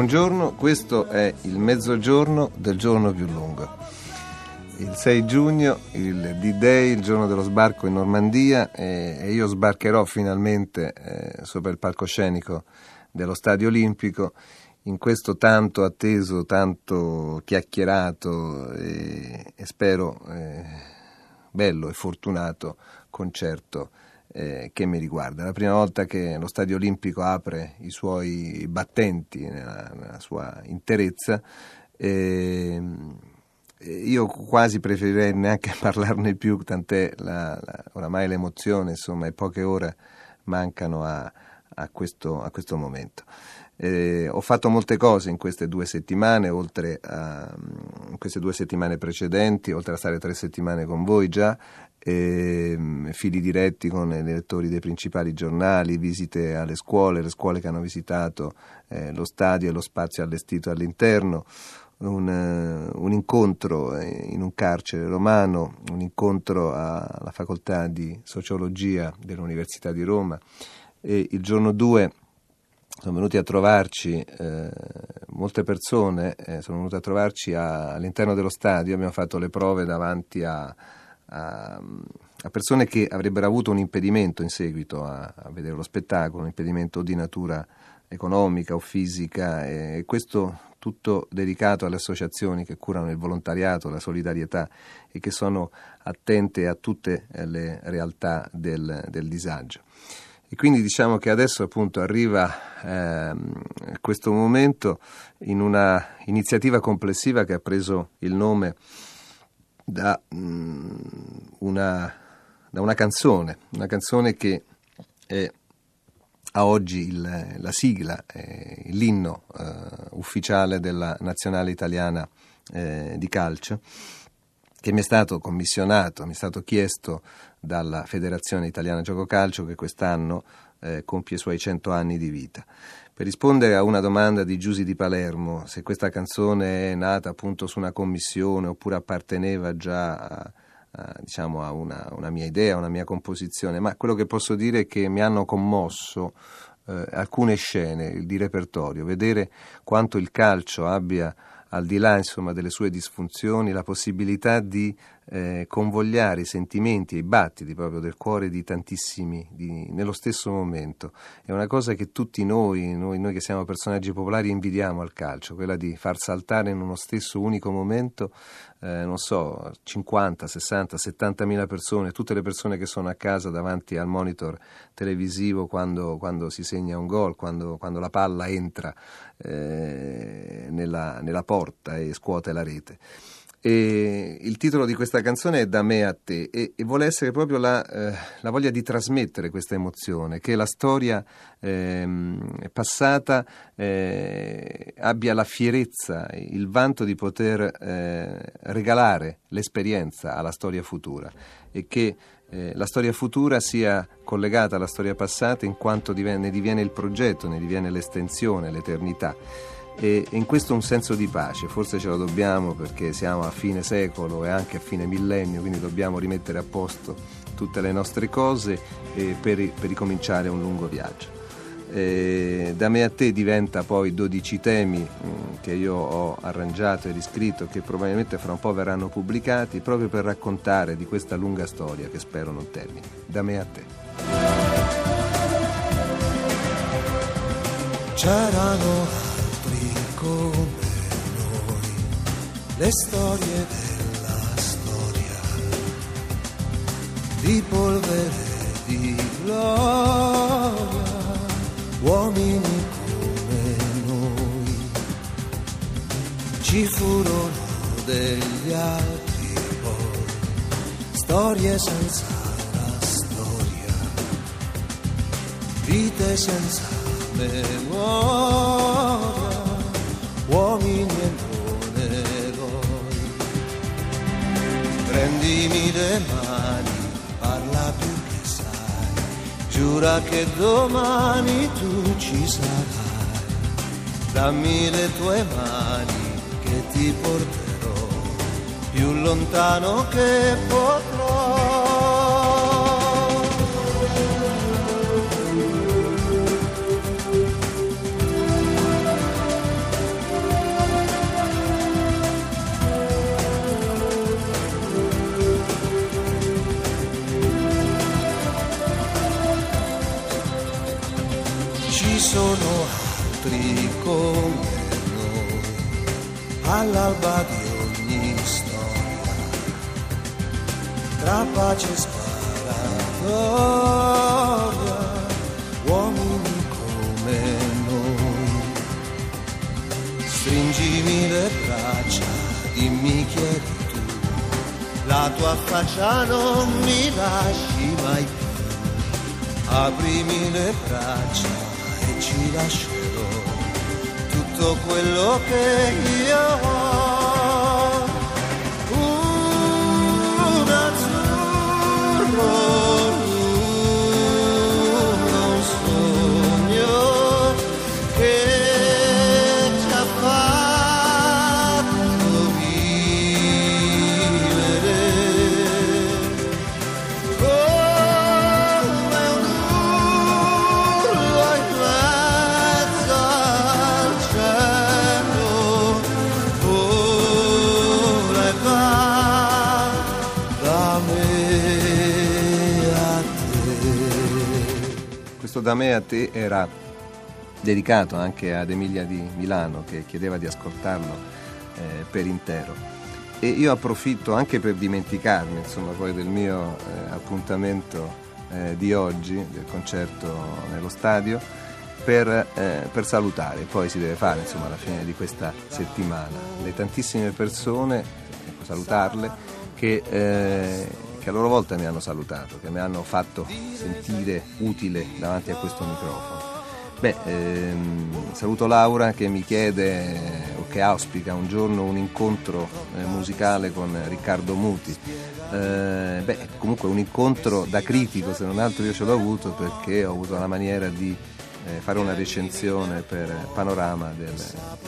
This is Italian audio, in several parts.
Buongiorno, questo è il mezzogiorno del giorno più lungo. Il 6 giugno, il D-Day, il giorno dello sbarco in Normandia e, io sbarcherò finalmente eh, sopra il palcoscenico dello Stadio Olimpico in questo tanto atteso, tanto chiacchierato e, e spero eh, bello e fortunato concerto eh, che mi riguarda. È la prima volta che lo Stadio Olimpico apre i suoi battenti nella, nella sua interezza. E, io quasi preferirei neanche parlarne più, tant'è la, la, oramai l'emozione, insomma, e poche ore mancano a, a, questo, a questo, momento. Eh, ho fatto molte cose in queste due settimane, oltre a in queste due settimane precedenti, oltre a stare tre settimane con voi già, fili diretti con i lettori dei principali giornali, visite alle scuole, le scuole che hanno visitato eh, lo stadio e lo spazio allestito all'interno un, eh, un, incontro in un carcere romano, un incontro alla facoltà di sociologia dell'Università di Roma e il giorno 2 sono venuti a trovarci eh, molte persone, eh, sono venuti a trovarci a, all'interno dello stadio, abbiamo fatto le prove davanti a, a, a, persone che avrebbero avuto un impedimento in seguito a, a vedere lo spettacolo, un impedimento di natura economica o fisica e questo tutto dedicato alle associazioni che curano il volontariato, la solidarietà e che sono attente a tutte le realtà del, del disagio. E quindi diciamo che adesso appunto arriva eh, questo momento in una iniziativa complessiva che ha preso il nome da, mm, una, da una canzone, una canzone che è a oggi il, la sigla, eh, l'inno eh, ufficiale della nazionale italiana eh, di calcio, che mi è stato commissionato, mi è stato chiesto dalla Federazione Italiana Gioco Calcio che quest'anno eh, compie i suoi 100 anni di vita. Per rispondere a una domanda di Giusi di Palermo, se questa canzone è nata appunto su una commissione oppure apparteneva già a eh, diciamo, a una, una, mia idea, una mia composizione, ma quello che posso dire è che mi hanno commosso eh, alcune scene di repertorio, vedere quanto il calcio abbia al di là insomma, delle sue disfunzioni, la possibilità di eh, convogliare i sentimenti e i battiti proprio del cuore di tantissimi di, nello stesso momento. È una cosa che tutti noi, noi, noi, che siamo personaggi popolari, invidiamo al calcio, quella di far saltare in uno stesso unico momento, eh, non so, 50, 60, 70 mila persone, tutte le persone che sono a casa davanti al monitor televisivo quando, quando si segna un gol, quando, quando la palla entra eh, nella, nella porta e scuote la rete. E il titolo di questa canzone è Da me a te e, e vuole essere proprio la, eh, la, voglia di trasmettere questa emozione, che la storia eh, passata eh, abbia la fierezza, il vanto di poter eh, regalare l'esperienza alla storia futura e che eh, la storia futura sia collegata alla storia passata in quanto ne diviene il progetto, ne diviene l'estensione, l'eternità e in questo un senso di pace, forse ce lo dobbiamo perché siamo a fine secolo e anche a fine millennio, quindi dobbiamo rimettere a posto tutte le nostre cose per, per ricominciare un lungo viaggio. E da me a te diventa poi 12 temi mm, che io ho arrangiato e riscritto che probabilmente fra un po' verranno pubblicati proprio per raccontare di questa lunga storia che spero non termini. Da me a te. C'erano come noi le storie della storia di polvere di gloria, uomini come noi ci furono degli altri poi, storie senza la storia, vite senza memoria. Le mani, parla più che sai, giura che domani tu ci sarai. Dammi le tue mani che ti porterò più lontano che potrò. Stringimi le braccia, dimmi chi eri tu, la tua faccia non mi lasci mai più. Aprimi le braccia e ci lascerò tutto quello che io ho. Da me a te era dedicato anche ad Emilia di Milano che chiedeva di ascoltarlo eh, per intero. E io approfitto anche per dimenticarmi insomma, poi del mio eh, appuntamento eh, di oggi, del concerto nello stadio, per, eh, per salutare, poi si deve fare insomma, alla fine di questa settimana, le tantissime persone, ecco, salutarle, che, eh, che a loro volta mi hanno salutato, che mi hanno fatto sentire utile davanti a questo microfono. Beh, ehm, saluto Laura che mi chiede o che auspica un giorno un incontro eh, musicale con Riccardo Muti. Eh, beh, comunque un incontro da critico, se non altro io ce l'ho avuto perché ho avuto la maniera di eh, fare una recensione per Panorama di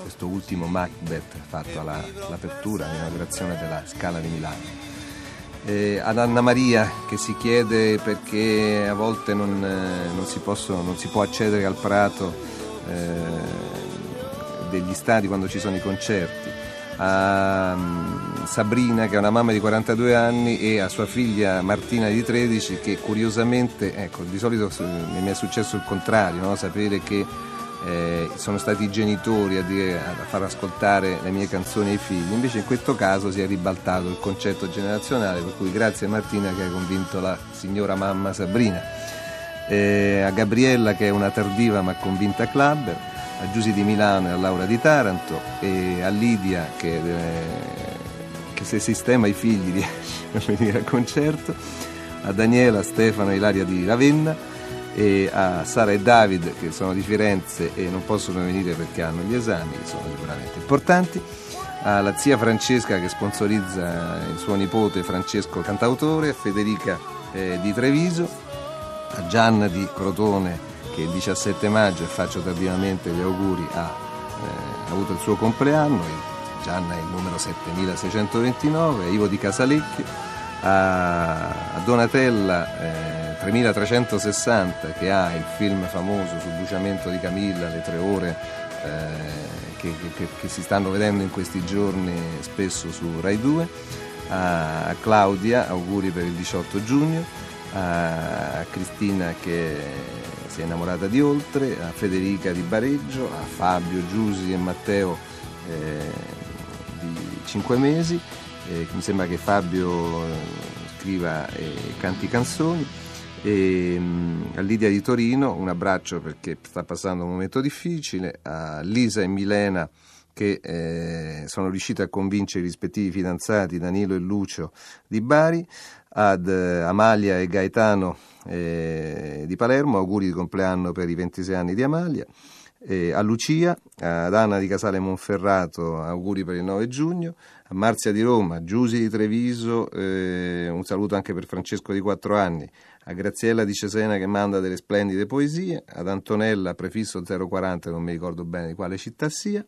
questo ultimo Macbeth fatto alla, all'apertura, all'inaugurazione della Scala di Milano. Eh, ad Anna Maria che si chiede perché a volte non, eh, non, si, possono, non si, può accedere al prato eh, degli stadi quando ci sono i concerti. A um, Sabrina che è una mamma di 42 anni e a sua figlia Martina di 13 che curiosamente, ecco, di solito mi è successo il contrario, no? sapere che eh, sono stati i genitori a, dire, a, far ascoltare le mie canzoni ai figli, invece in questo caso si è ribaltato il concetto generazionale, per cui grazie a Martina che ha convinto la signora mamma Sabrina, eh, a Gabriella che è una tardiva ma convinta clubber, a Giusy di Milano e a Laura di Taranto e a Lidia che, eh, che se sistema i figli riesce a venire al concerto, a Daniela, Stefano e Ilaria di Ravenna e a Sara e David che sono di Firenze e non possono venire perché hanno gli esami, che sono sicuramente importanti, alla zia Francesca che sponsorizza il suo nipote Francesco Cantautore, a Federica eh, di Treviso, a Gianna di Crotone che il 17 maggio e faccio tardivamente gli auguri ha, eh, avuto il suo compleanno, Gianna è il numero 7629, a Ivo di Casalecchio, a, a Donatella eh, 3360 che ha il film famoso sul bruciamento di Camilla, le tre ore eh, che, che, che, si stanno vedendo in questi giorni spesso su Rai 2, a, Claudia, auguri per il 18 giugno, a Cristina che si è innamorata di Oltre, a Federica di Bareggio, a Fabio, Giusi e Matteo eh, di 5 mesi. Eh, mi sembra che Fabio scriva e canti canzoni. E, mh, a Lidia di Torino un abbraccio perché sta passando un momento difficile, a Lisa e Milena che eh, sono riusciti a convincere i rispettivi fidanzati Danilo e Lucio di Bari, ad eh, Amalia e Gaetano eh, di Palermo, auguri di compleanno per i 26 anni di Amalia, eh, a Lucia, ad Anna di Casale Monferrato, auguri per il 9 giugno, a Marzia di Roma, a Giusi di Treviso, eh, un saluto anche per Francesco di 4 anni, a Graziella di Cesena che manda delle splendide poesie, ad Antonella, prefisso 040, non mi ricordo bene di quale città sia,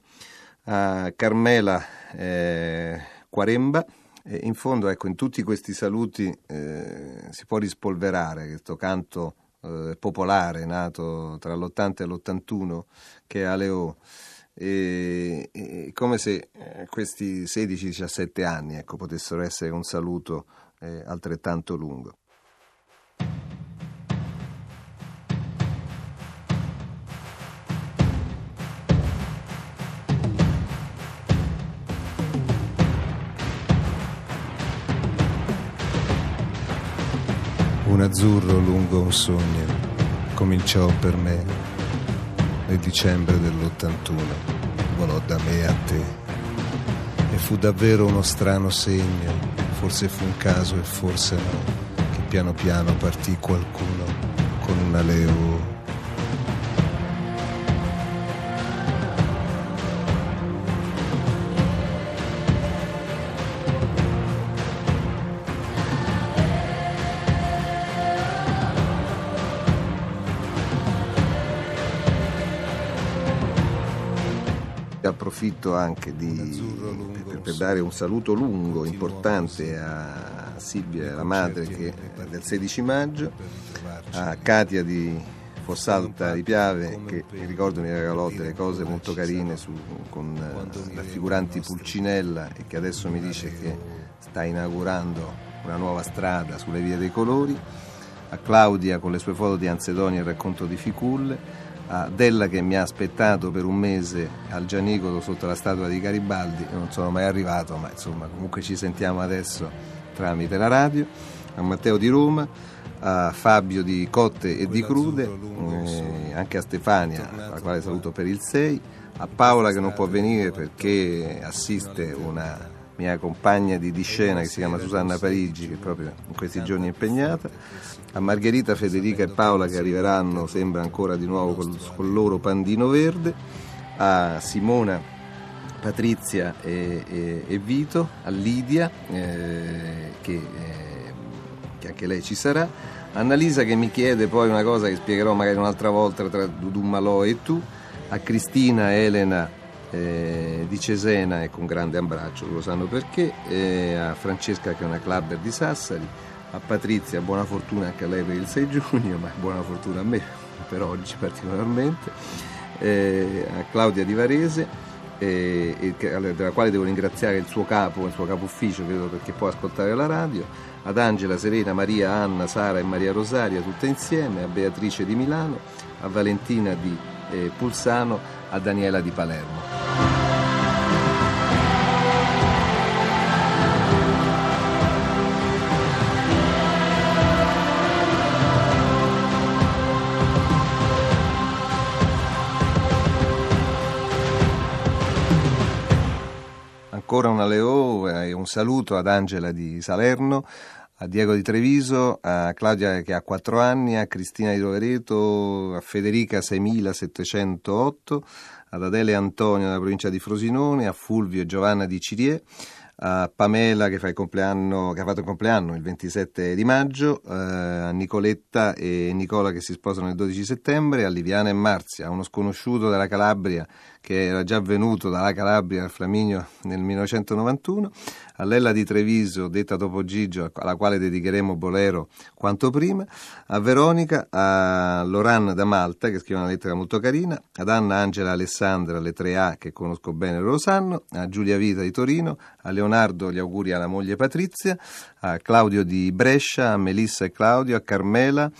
a Carmela eh, Quaremba, e in fondo, ecco, in tutti questi saluti eh, si può rispolverare questo canto eh, popolare nato tra l'80 e l'81 che è Aleo. E, e, come se eh, questi 16-17 anni ecco, potessero essere un saluto eh, altrettanto lungo. Azzurro lungo un sogno cominciò per me nel dicembre dell'81, volò da me a te. E fu davvero uno strano segno, forse fu un caso e forse no, che piano piano partì qualcuno con una leo approfitto anche di, per, per, dare un saluto lungo, importante a Silvia, la madre che, del 16 maggio, a Katia di Fossalta di Piave che mi ricordo mi regalò delle cose molto carine su, con uh, raffiguranti Pulcinella e che adesso mi dice che sta inaugurando una nuova strada sulle vie dei colori, a Claudia con le sue foto di Anzedonia e il racconto di Ficulle, a Della che mi ha aspettato per un mese al Gianicolo sotto la statua di Garibaldi. Non sono mai arrivato, ma insomma comunque ci sentiamo adesso tramite la radio, a Matteo di Roma, a Fabio di Cotte e di Crude, eh, anche a Stefania, la quale saluto per il 6, a Paola che non può venire perché assiste una mia compagna di, di scena che si chiama Susanna Parigi, che proprio in questi giorni è impegnata, a Margherita, Federica e Paola che arriveranno, sembra ancora di nuovo col, col loro pandino verde, a Simona, Patrizia e, e, e Vito, a Lidia, eh, che, eh, che, anche lei ci sarà, Annalisa che mi chiede poi una cosa che spiegherò magari un'altra volta tra Dudu Malò e tu, a Cristina, Elena eh, di Cesena e con grande abbraccio, lo sanno perché, eh, a Francesca che è una clubber di Sassari, a Patrizia buona fortuna anche a lei per il 6 giugno, ma buona fortuna a me per oggi particolarmente, eh, a Claudia di Varese, eh, della quale devo ringraziare il suo capo, il suo capo ufficio, credo perché può ascoltare la radio, ad Angela, Serena, Maria, Anna, Sara e Maria Rosaria tutte insieme, a Beatrice di Milano, a Valentina di eh, Pulsano, a Daniela di Palermo. Ancora una Leò e un saluto ad Angela di Salerno, a Diego di Treviso, a Claudia che ha 4 anni, a Cristina di Rovereto, a Federica 6708, ad Adele Antonio della provincia di Frosinone, a Fulvio e Giovanna di Cirie, a Pamela che, fa il compleanno, che ha fatto il compleanno il 27 di maggio, eh, a Nicoletta e Nicola che si sposano il 12 settembre, a Liviana e Marzia, uno sconosciuto della Calabria che era già venuto dalla Calabria al Flaminio nel 1991, a Lella di Treviso, detta dopo Gigio, alla quale dedicheremo Bolero quanto prima, a Veronica, a Loran da Malta, che scrive una lettera molto carina, ad Anna Angela Alessandra, le 3A che conosco bene lo sanno, a Giulia Vita di Torino, a Leonardo gli auguri alla moglie Patrizia, a Claudio di Brescia, a Melissa e Claudio, a Carmela,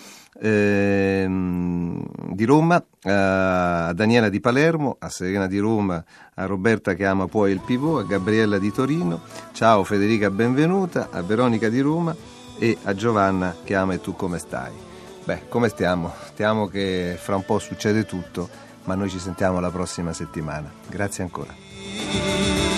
Ehm, di Roma, a Daniela di Palermo, a Serena di Roma, a Roberta che ama poi il pivot, a Gabriella di Torino, ciao Federica benvenuta, a Veronica di Roma e a Giovanna che ama e tu come stai. Beh, come stiamo? Stiamo che fra un po' succede tutto, ma noi ci sentiamo la prossima settimana. Grazie ancora.